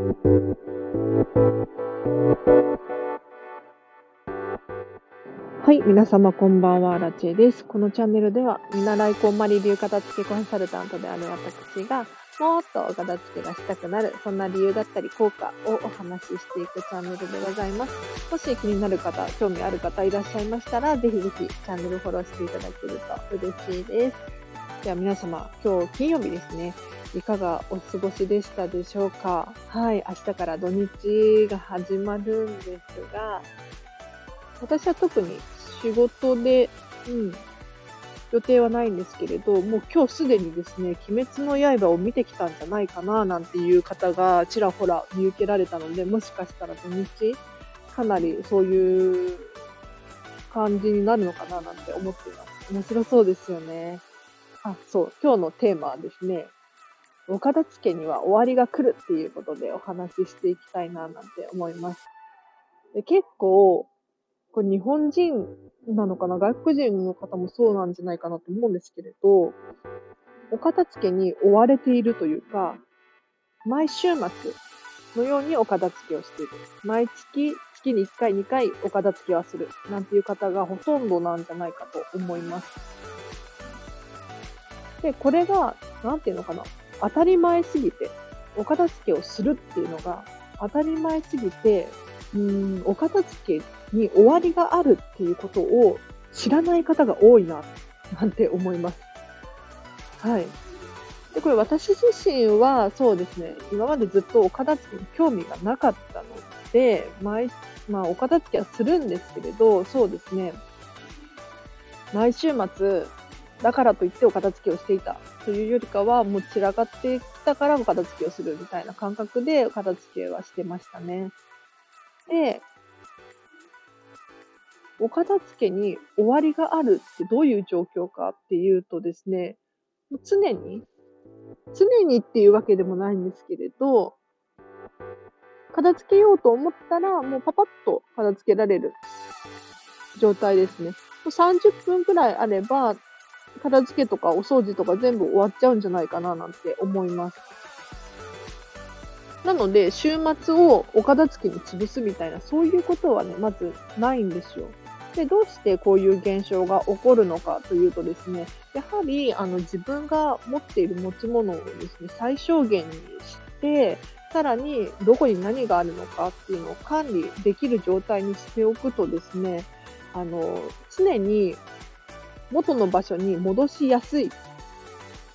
はい、皆様こんばんは、ラチェです。このチャンネルでは、見習いこんまり流片付けコンサルタントである私が、もっとお片付けがしたくなる、そんな理由だったり効果をお話ししていくチャンネルでございます。もし気になる方、興味ある方いらっしゃいましたら、ぜひぜひチャンネルフォローしていただけると嬉しいです。では皆様、今日金曜日ですね。いかがお過ごしでしたでしょうか？はい、明日から土日が始まるんですが、私は特に仕事で、うん、予定はないんですけれど、もう今日すでにですね、鬼滅の刃を見てきたんじゃないかななんていう方がちらほら見受けられたので、もしかしたら土日、かなりそういう感じになるのかななんて思っています。面白そうですよね。あ、そう、今日のテーマはですね、岡田付には終わりが来るっていうことでお話ししていきたいななんて思います。で結構、これ日本人なのかな外国人の方もそうなんじゃないかなと思うんですけれど、お片付けに追われているというか、毎週末のようにお片付けをしている。毎月、月に1回、2回お片付けはする。なんていう方がほとんどなんじゃないかと思います。で、これが、なんていうのかな。当たり前すぎて、お片付けをするっていうのが当たり前すぎて、うん、お片付けに終わりがあるっていうことを知らない方が多いな、なんて思います。はい。で、これ私自身はそうですね、今までずっとお片付けに興味がなかったので、毎、まあお片付けはするんですけれど、そうですね、毎週末、だからといってお片付けをしていたというよりかは、もう散らかってきたからお片付けをするみたいな感覚でお片付けはしてましたね。で、お片付けに終わりがあるってどういう状況かっていうとですね、常に、常にっていうわけでもないんですけれど、片付けようと思ったら、もうパパッと片付けられる状態ですね。30分くらいあれば、片付けとかお掃除とか全部終わっちゃうんじゃないかななんて思います。なので、週末をお片付けに潰すみたいな、そういうことはね、まずないんですよ。で、どうしてこういう現象が起こるのかというとですね、やはりあの自分が持っている持ち物をですね、最小限にして、さらにどこに何があるのかっていうのを管理できる状態にしておくとですね、あの、常に元の場所に戻しやすい。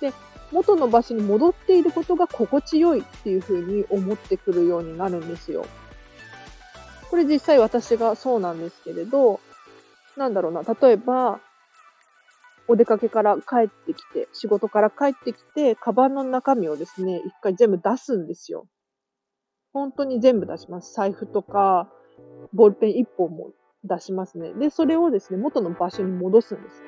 で、元の場所に戻っていることが心地よいっていうふうに思ってくるようになるんですよ。これ実際私がそうなんですけれど、なんだろうな、例えば、お出かけから帰ってきて、仕事から帰ってきて、カバンの中身をですね、一回全部出すんですよ。本当に全部出します。財布とか、ボールペン一本も出しますね。で、それをですね、元の場所に戻すんです。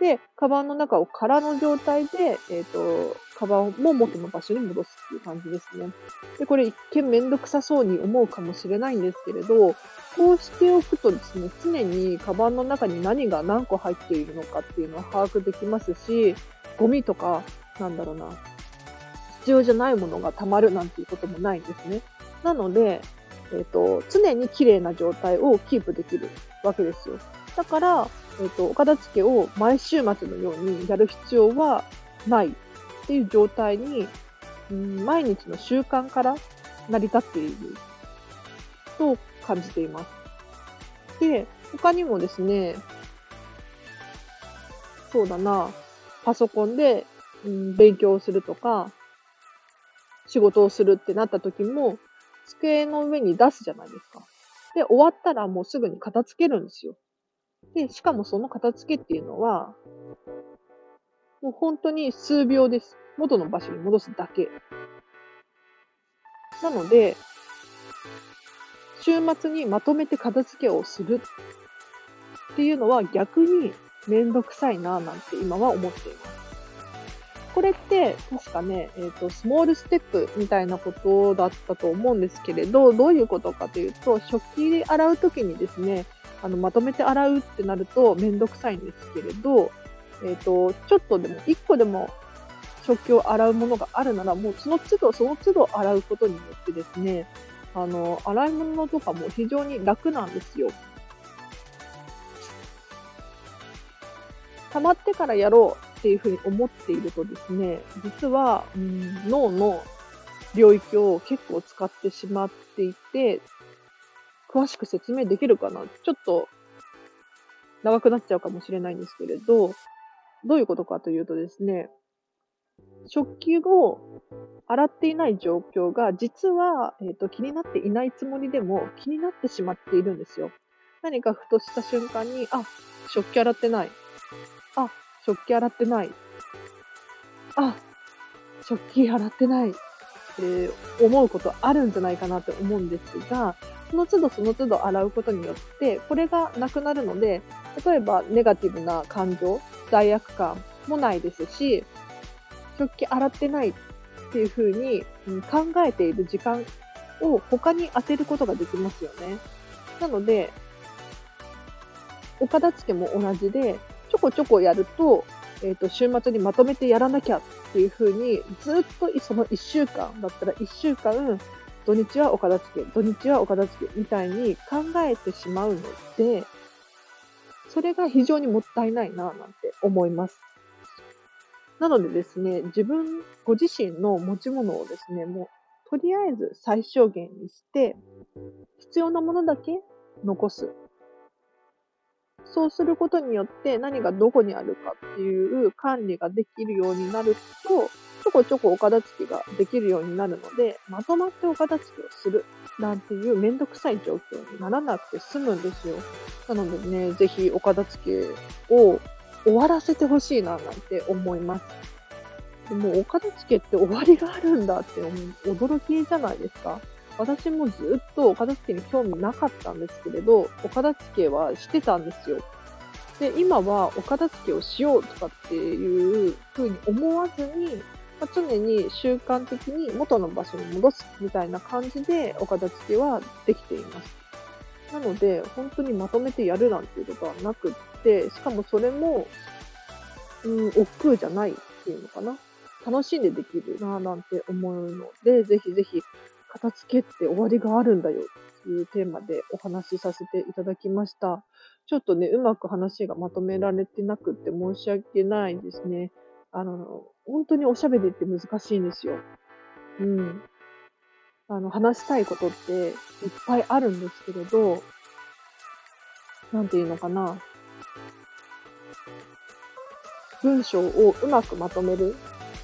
で、カバンの中を空の状態で、えっ、ー、と、カバンも元の場所に戻すっていう感じですね。で、これ一見めんどくさそうに思うかもしれないんですけれど、こうしておくとですね、常にカバンの中に何が何個入っているのかっていうのは把握できますし、ゴミとか、なんだろうな、必要じゃないものが溜まるなんていうこともないんですね。なので、えっ、ー、と、常に綺麗な状態をキープできるわけですよ。だから、えっ、ー、と、お片付けを毎週末のようにやる必要はないっていう状態に、うん、毎日の習慣から成り立っていると感じています。で、他にもですね、そうだな、パソコンで、うん、勉強するとか、仕事をするってなった時も、机の上に出すじゃないですか。で、終わったらもうすぐに片付けるんですよ。で、しかもその片付けっていうのは、もう本当に数秒です。元の場所に戻すだけ。なので、週末にまとめて片付けをするっていうのは逆にめんどくさいななんて今は思っています。これって確かね、えっ、ー、と、スモールステップみたいなことだったと思うんですけれど、どういうことかというと、食器洗うときにですね、あの、まとめて洗うってなるとめんどくさいんですけれど、えっ、ー、と、ちょっとでも、1個でも食器を洗うものがあるなら、もうその都度その都度洗うことによってですね、あの、洗い物とかも非常に楽なんですよ。溜まってからやろうっていうふうに思っているとですね、実は、うん、脳の領域を結構使ってしまっていて、詳しく説明できるかな？ちょっと長くなっちゃうかもしれないんですけれど、どういうことかというとですね、食器を洗っていない状況が実は、えーと、気になっていないつもりでも気になってしまっているんですよ。何かふとした瞬間に、あ、食器洗ってない。あ、食器洗ってない。あ、食器洗ってない。って思うことあるんじゃないかなって思うんですが、その都度その都度洗うことによって、これがなくなるので、例えばネガティブな感情、罪悪感もないですし、食器洗ってないっていうふうに考えている時間を他に当てることができますよね。なので、お片付けも同じで、ょこちょこやると、えっ、ー、と、週末にまとめてやらなきゃっていうふうに、ずっとその1週間だったら1週間、土日はお片付け、土日はお片付けみたいに考えてしまうので、それが非常にもったいないな、なんて思います。なのでですね、自分、ご自身の持ち物をですね、もう、とりあえず最小限にして、必要なものだけ残す。そうすることによって何がどこにあるかっていう管理ができるようになると、ちょこちょこお片付けができるようになるので、まとまってお片付けをするなんていうめんどくさい状況にならなくて済むんですよ。なのでね、ぜひお片付けを終わらせてほしいななんて思います。でもお片付けって終わりがあるんだって驚きじゃないですか。私もずっとお片付けに興味なかったんですけれど、お片付けはしてたんですよ。で、今はお片付けをしようとかっていうふうに思わずに、まあ、常に習慣的に元の場所に戻すみたいな感じでお片付けはできています。なので、本当にまとめてやるなんていうことはなくって、しかもそれも、うん、億劫じゃないっていうのかな。楽しんでできるなぁなんて思うので、ぜひぜひ片付けって終わりがあるんだよっていうテーマでお話しさせていただきました。ちょっとね、うまく話がまとめられてなくて申し訳ないですね。あの、本当におしゃべりって難しいんですよ。うん。あの、話したいことっていっぱいあるんですけれど、なんていうのかな。文章をうまくまとめる。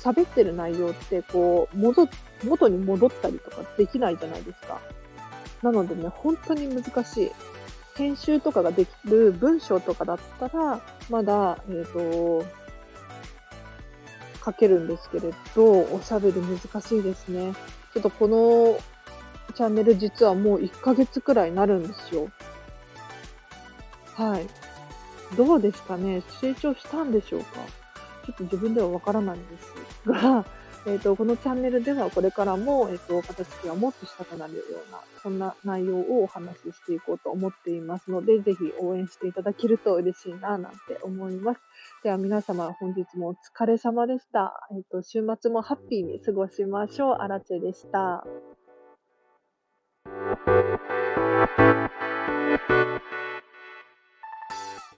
喋ってる内容って、こう、戻、元に戻ったりとかできないじゃないですか。なのでね、本当に難しい。編集とかができる文章とかだったら、まだ、えっ、ー、と、書けるんですけれど、おしゃべり難しいですね。ちょっとこのチャンネル実はもう1ヶ月くらいになるんですよ。はい。どうですかね？成長したんでしょうか？ちょっと自分ではわからないんですが、え、ー、と、このチャンネルではこれからも、えっ、ー、と、片付けがもっとしたくなるような、そんな内容をお話ししていこうと思っていますので、ぜひ応援していただけると嬉しいな、なんて思います。では皆様、本日もお疲れ様でした。えっ、ー、と、週末もハッピーに過ごしましょう。あらちでした。